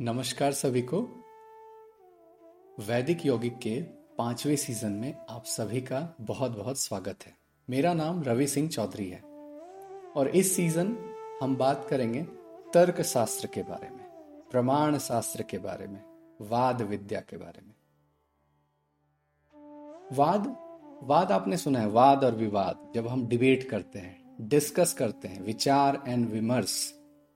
नमस्कार सभी को। वैदिक यौगिक के पाँचवें सीज़न में आप सभी का बहुत बहुत स्वागत है। मेरा नाम रवि सिंह चौधरी है और इस सीज़न हम बात करेंगे तर्क शास्त्र के बारे में, प्रमाण शास्त्र के बारे में, वाद विद्या के बारे में। वाद वाद आपने सुना है, वाद और विवाद, जब हम डिबेट करते हैं डिस्कस करते हैं, विचार एंड विमर्श,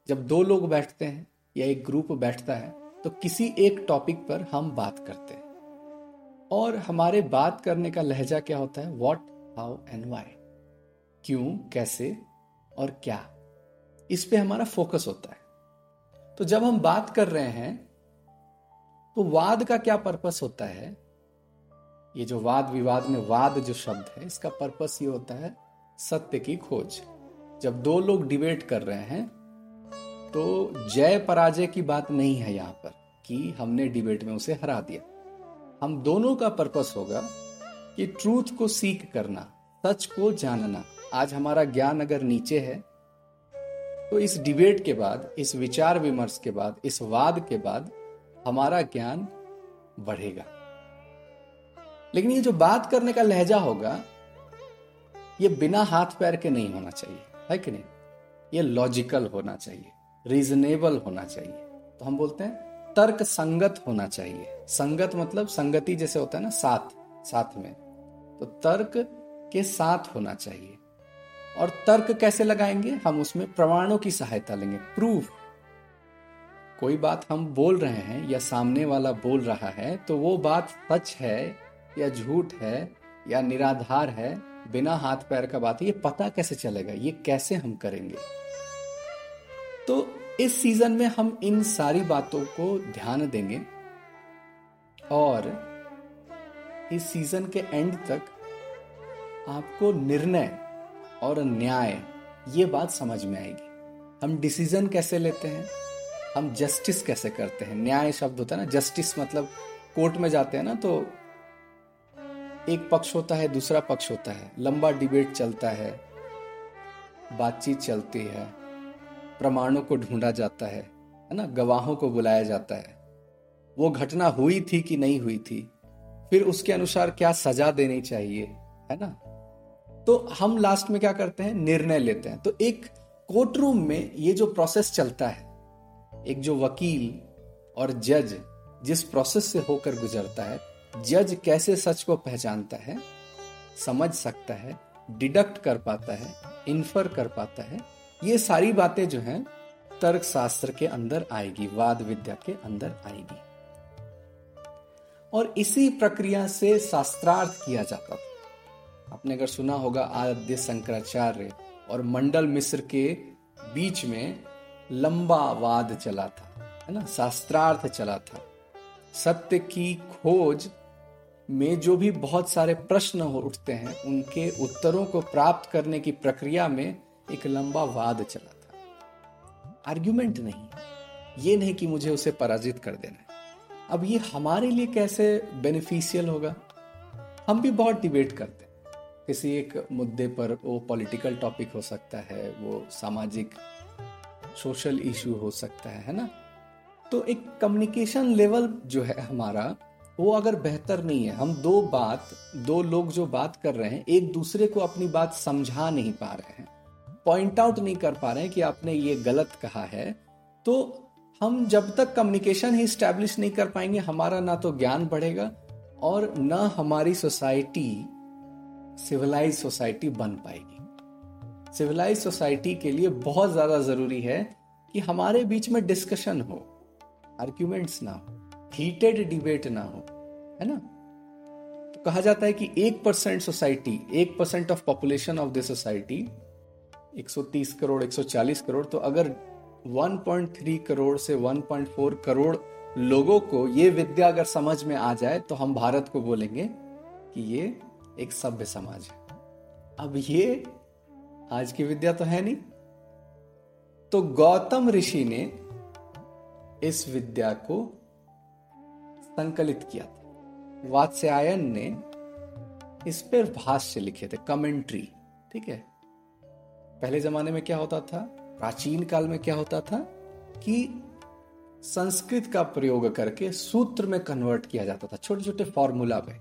जब दो लोग बैठते हैं या एक ग्रुप बैठता है तो किसी एक टॉपिक पर हम बात करते हैं। और हमारे बात करने का लहजा क्या होता है? वॉट हाउ एंड वाई क्यों, कैसे और क्या? इस पे हमारा फोकस होता है। तो जब हम बात कर रहे हैं तो वाद का क्या पर्पस होता है? ये जो वाद विवाद में वाद जो शब्द है, इसका पर्पस ये होता है सत्य की खोज। जब दो लोग डिबेट कर रहे हैं तो जय पराजय की बात नहीं है यहाँ पर कि हमने डिबेट में उसे हरा दिया। हम दोनों का पर्पस होगा कि ट्रूथ को सीख करना, सच को जानना। आज हमारा ज्ञान अगर नीचे है तो इस डिबेट के बाद, इस विचार विमर्श के बाद, इस वाद के बाद हमारा ज्ञान बढ़ेगा। लेकिन ये जो बात करने का लहजा होगा, ये बिना हाथ पैर के नहीं होना चाहिए, है कि नहीं? ये लॉजिकल होना चाहिए। रीजनेबल होना चाहिए। तो हम बोलते हैं तर्क संगत होना चाहिए। संगत मतलब संगति जैसे होता है ना, साथ साथ में। तो तर्क के साथ होना चाहिए। और तर्क कैसे लगाएँगे? हम उसमें प्रमाणों की सहायता लेंगे। प्रूफ। कोई बात हम बोल रहे हैं या सामने वाला बोल रहा है तो वो बात सच है या झूठ है या निराधार है, बिना हाथ पैर का बात है, ये पता कैसे चलेगा? ये कैसे हम करेंगे? तो इस सीज़न में हम इन सारी बातों को ध्यान देंगे और इस सीज़न के एंड तक आपको निर्णय और न्याय ये बात समझ में आएगी। हम डिसीज़न कैसे लेते हैं? हम जस्टिस कैसे करते हैं? न्याय शब्द होता है ना जस्टिस मतलब कोर्ट में जाते हैं ना तो एक पक्ष होता है, दूसरा पक्ष होता है। लंबा डिबेट चलता है, बातचीत चलती है। प्रमाणों को ढूंढा जाता है है ना? गवाहों को बुलाया जाता है। वो घटना हुई थी कि नहीं हुई थी? फिर उसके अनुसार क्या सजा देनी चाहिए, है ना? तो हम लास्ट में क्या करते हैं? निर्णय लेते हैं। तो एक कोर्ट रूम में ये जो प्रोसेस चलता है, एक जो वकील और जज जिस प्रोसेस से होकर गुजरता है जज कैसे सच को पहचानता है, समझ सकता है डिडक्ट कर पाता है इन्फर कर पाता है ये सारी बातें जो हैं तर्क शास्त्र के अंदर आएगी वाद विद्या के अंदर आएगी। और इसी प्रक्रिया से शास्त्रार्थ किया जाता था। आपने अगर सुना होगा, आद्य शंकराचार्य और मंडल मिश्र के बीच में लंबा वाद चला था, है ना? शास्त्रार्थ चला था। सत्य की खोज में जो भी बहुत सारे प्रश्न हो उठते हैं, उनके उत्तरों को प्राप्त करने की प्रक्रिया में एक लंबा वाद चला था। आर्ग्यूमेंट नहीं। ये नहीं कि मुझे उसे पराजित कर देना है। अब ये हमारे लिए कैसे बेनिफिशियल होगा? हम भी बहुत डिबेट करते हैं। किसी एक मुद्दे पर वो पॉलिटिकल टॉपिक हो सकता है, वो सामाजिक सोशल इशू हो सकता है है ना? तो एक कम्युनिकेशन लेवल जो है हमारा, वो अगर बेहतर नहीं है, हम दो बात, दो लोग जो बात कर रहे हैं, एक दूसरे को अपनी बात समझा नहीं पा रहे हैं पॉइंट आउट नहीं कर पा रहे हैं कि आपने ये गलत कहा है तो हम जब तक कम्युनिकेशन ही स्टैब्लिश नहीं कर पाएँगे, हमारा ना तो ज्ञान बढ़ेगा और ना हमारी सोसाइटी सिविलाइज सोसाइटी बन पाएगी। सिविलाइज सोसाइटी के लिए बहुत ज़्यादा ज़रूरी है कि हमारे बीच में डिस्कशन हो आर्ग्यूमेंट्स ना हो हीटेड डिबेट ना हो, है ना? तो कहा जाता है कि एक परसेंट सोसाइटी एक percent of population of the society 130 crore 140 crore तो अगर 1.3 करोड़ से 1.4 करोड़ लोगों को ये विद्या अगर समझ में आ जाए तो हम भारत को बोलेंगे कि ये एक सभ्य समाज है। अब ये आज की विद्या तो है नहीं। तो गौतम ऋषि ने इस विद्या को संकलित किया था। वात्स्यायन ने इस पर भाष्य लिखे थे, कमेंट्री, ठीक है? पहले जमाने में क्या होता था? प्राचीन काल में क्या होता था? कि संस्कृत का प्रयोग करके सूत्र में कन्वर्ट किया जाता था छोटे छोटे फॉर्मूला पे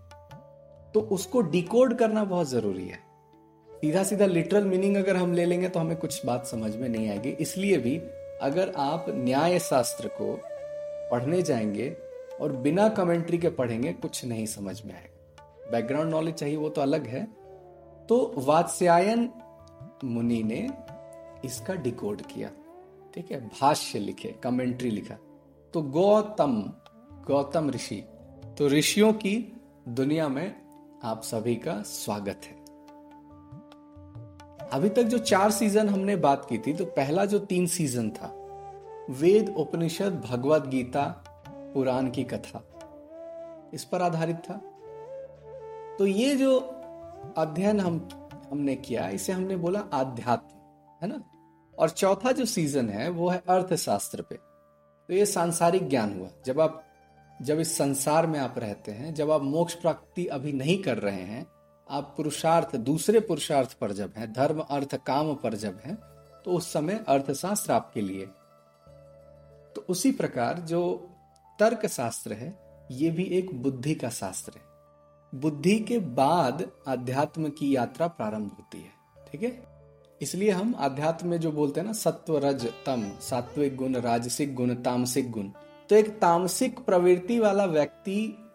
तो उसको डिकोड करना बहुत ज़रूरी है। सीधा सीधा लिटरल मीनिंग अगर हम ले लेंगे तो हमें कुछ बात समझ में नहीं आएगी। इसलिए भी अगर आप न्याय शास्त्र को पढ़ने जाएँगे और बिना कमेंट्री के पढ़ेंगे, कुछ नहीं समझ में आएगा। बैकग्राउंड नॉलेज चाहिए, वो तो अलग है। तो वात्स्यायन मुनि ने इसका डिकोड किया। ठीक है? भाष्य लिखे कमेंट्री लिखा। तो गौतम गौतम ऋषि तो ऋषियों की दुनिया में आप सभी का स्वागत है। अभी तक जो चार सीज़न हमने बात की थी तो पहला जो तीन सीज़न था, वेद, उपनिषद भगवत गीता, पुराण की कथा, इस पर आधारित था। तो ये जो अध्ययन हम हमने किया, इसे हमने बोला आध्यात्म, है ना? और चौथा जो सीज़न है, वो है अर्थशास्त्र पे। तो ये सांसारिक ज्ञान हुआ। जब आप, जब इस संसार में आप रहते हैं, जब आप मोक्ष प्राप्ति अभी नहीं कर रहे हैं, आप पुरुषार्थ, दूसरे पुरुषार्थ पर जब है, धर्म, अर्थ, काम पर जब है तो उस समय अर्थशास्त्र आपके लिए। तो उसी प्रकार जो तर्क शास्त्र है, ये भी एक बुद्धि का शास्त्र है। बुद्धि के बाद अध्यात्म की यात्रा प्रारंभ होती है। ठीक है? इसलिए हम अध्यात्म में जो बोलते हैं ना, सत्व रज तम, सात्विक गुण, राजसिक गुण, तामसिक गुण। तो एक तामसिक प्रवृत्ति वाला व्यक्ति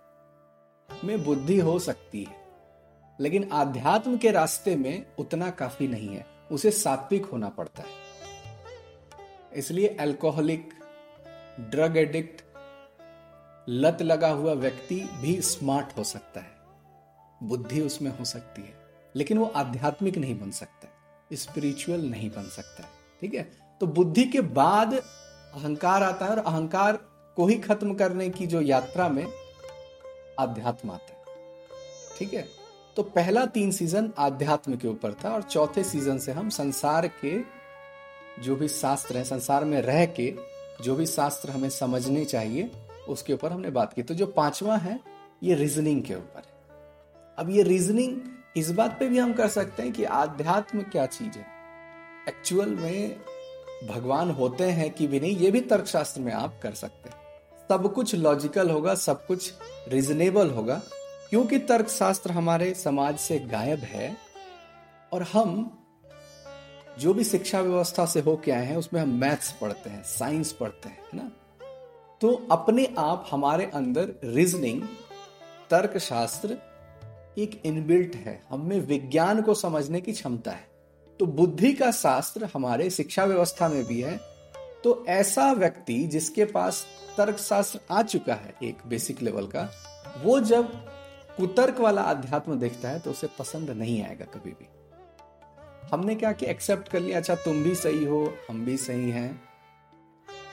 में बुद्धि हो सकती है। लेकिन आध्यात्म के रास्ते में उतना काफ़ी नहीं है। उसे सात्विक होना पड़ता है। इसलिए अल्कोहलिक ड्रग एडिक्ट लत लगा हुआ व्यक्ति भी स्मार्ट हो सकता है। बुद्धि उसमें हो सकती है, लेकिन वो आध्यात्मिक नहीं बन सकता स्पिरिचुअल नहीं बन सकता, ठीक है? तो बुद्धि के बाद अहंकार आता है और अहंकार को ही खत्म करने की जो यात्रा में अध्यात्म आता है, ठीक है? तो पहला तीन सीज़न आध्यात्म के ऊपर था और चौथे सीज़न से हम संसार के जो भी शास्त्र है, संसार में रह के जो भी शास्त्र हमें समझने चाहिए, उसके ऊपर हमने बात की। तो जो पांचवा है, ये रीजनिंग के ऊपर है। अब ये रीजनिंग इस बात पे भी हम कर सकते हैं कि आध्यात्म क्या चीज़ है? एक्चुअल में भगवान होते हैं कि भी नहीं, ये भी तर्कशास्त्र में आप कर सकते हैं। सब कुछ लॉजिकल होगा, सब कुछ रीजनेबल होगा, क्योंकि तर्कशास्त्र हमारे समाज से गायब है और हम जो भी शिक्षा व्यवस्था से होके आए हैं, उसमें हम मैथ्स पढ़ते हैं साइंस पढ़ते हैं, है ना? तो अपने आप हमारे अंदर रीजनिंग तर्क शास्त्र एक इनबिल्ट है। हमें विज्ञान को समझने की क्षमता है। तो बुद्धि का शास्त्र हमारे शिक्षा व्यवस्था में भी है। तो ऐसा व्यक्ति जिसके पास तर्क शास्त्र आ चुका है, एक बेसिक लेवल का, वो जब कुतर्क वाला अध्यात्म देखता है तो उसे पसंद नहीं आएगा कभी भी। हमने क्या कि एक्सेप्ट कर लिया अच्छा तुम भी सही हो, हम भी सही हैं।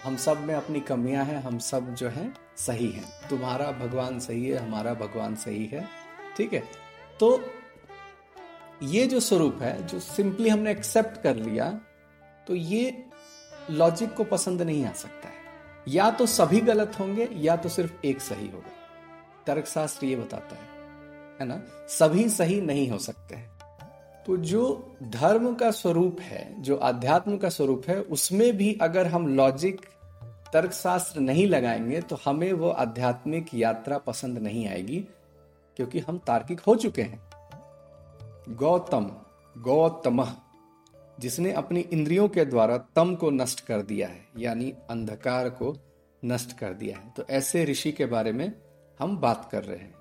हम सब में अपनी कमियाँ हैं, हम सब जो है, सही हैं। तुम्हारा भगवान सही है, हमारा भगवान सही है। ठीक है? तो ये जो स्वरूप है, जो सिंपली हमने एक्सेप्ट कर लिया तो ये लॉजिक को पसंद नहीं आ सकता है। या तो सभी गलत होंगे, या तो सिर्फ़ एक सही होगा। तर्कशास्त्र ये बताता है है ना? सभी सही नहीं हो सकते हैं। तो जो धर्म का स्वरूप है, जो आध्यात्म का स्वरूप है, उसमें भी अगर हम लॉजिक तर्कशास्त्र नहीं लगाएँगे तो हमें वो आध्यात्मिक यात्रा पसंद नहीं आएगी। क्योंकि हम तार्किक हो चुके हैं। गौतम गौतम, जिसने अपनी इंद्रियों के द्वारा तम को नष्ट कर दिया है, यानी अंधकार को नष्ट कर दिया है। तो ऐसे ऋषि के बारे में हम बात कर रहे हैं।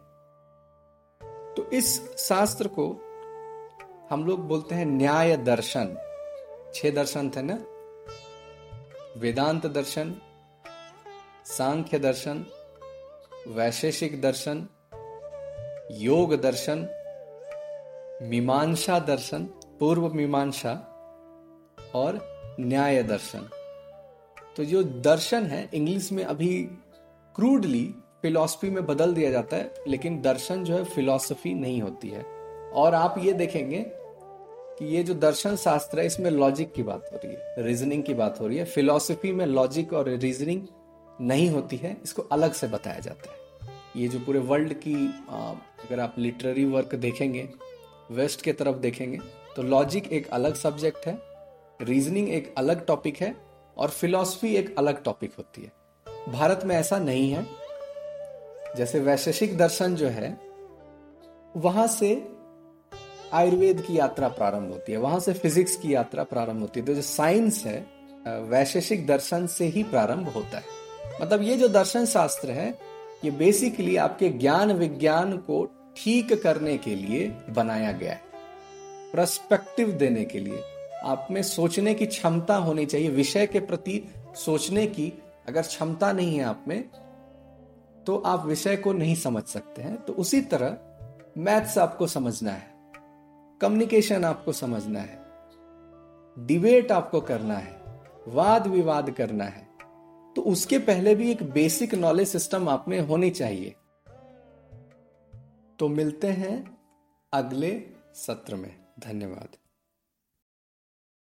तो इस शास्त्र को हम लोग बोलते हैं न्याय दर्शन। छह दर्शन थे ना? वेदांत दर्शन, सांख्य दर्शन, वैशेषिक दर्शन योग दर्शन, मीमांसा दर्शन, पूर्व मीमांसा और न्याय दर्शन। तो जो दर्शन है, इंग्लिश में अभी क्रूडली फिलॉसफी में बदल दिया जाता है, लेकिन दर्शन जो है फिलॉसफी नहीं होती है। और आप ये देखेंगे कि ये जो दर्शन शास्त्र है, इसमें लॉजिक की बात हो रही है रीजनिंग की बात हो रही है। फिलॉसफी में लॉजिक और रीजनिंग नहीं होती है, इसको अलग से बताया जाता है। ये जो पूरे वर्ल्ड की अगर आप लिटरेरी वर्क देखेंगे वेस्ट के तरफ़ देखेंगे तो लॉजिक एक अलग सब्जेक्ट है रीजनिंग एक अलग टॉपिक है, और फिलॉसफी एक अलग टॉपिक होती है। भारत में ऐसा नहीं है। जैसे वैशेषिक दर्शन जो है, वहाँ से आयुर्वेद की यात्रा प्रारंभ होती है, वहाँ से फिजिक्स की यात्रा प्रारंभ होती है। तो जो साइंस है वैशेषिक दर्शन से ही प्रारंभ होता है। मतलब ये जो दर्शन शास्त्र है ये बेसिकली आपके ज्ञान विज्ञान को ठीक करने के लिए बनाया गया है। प्रस्पेक्टिव देने के लिए। आप में सोचने की क्षमता होनी चाहिए। विषय के प्रति सोचने की अगर क्षमता नहीं है आप में तो आप विषय को नहीं समझ सकते हैं। तो उसी तरह मैथ्स आपको समझना है। कम्युनिकेशन आपको समझना है। डिबेट आपको करना है। वाद विवाद करना है। तो उसके पहले भी एक बेसिक नॉलेज सिस्टम आप में होनी चाहिए। तो मिलते हैं अगले सत्र में। धन्यवाद।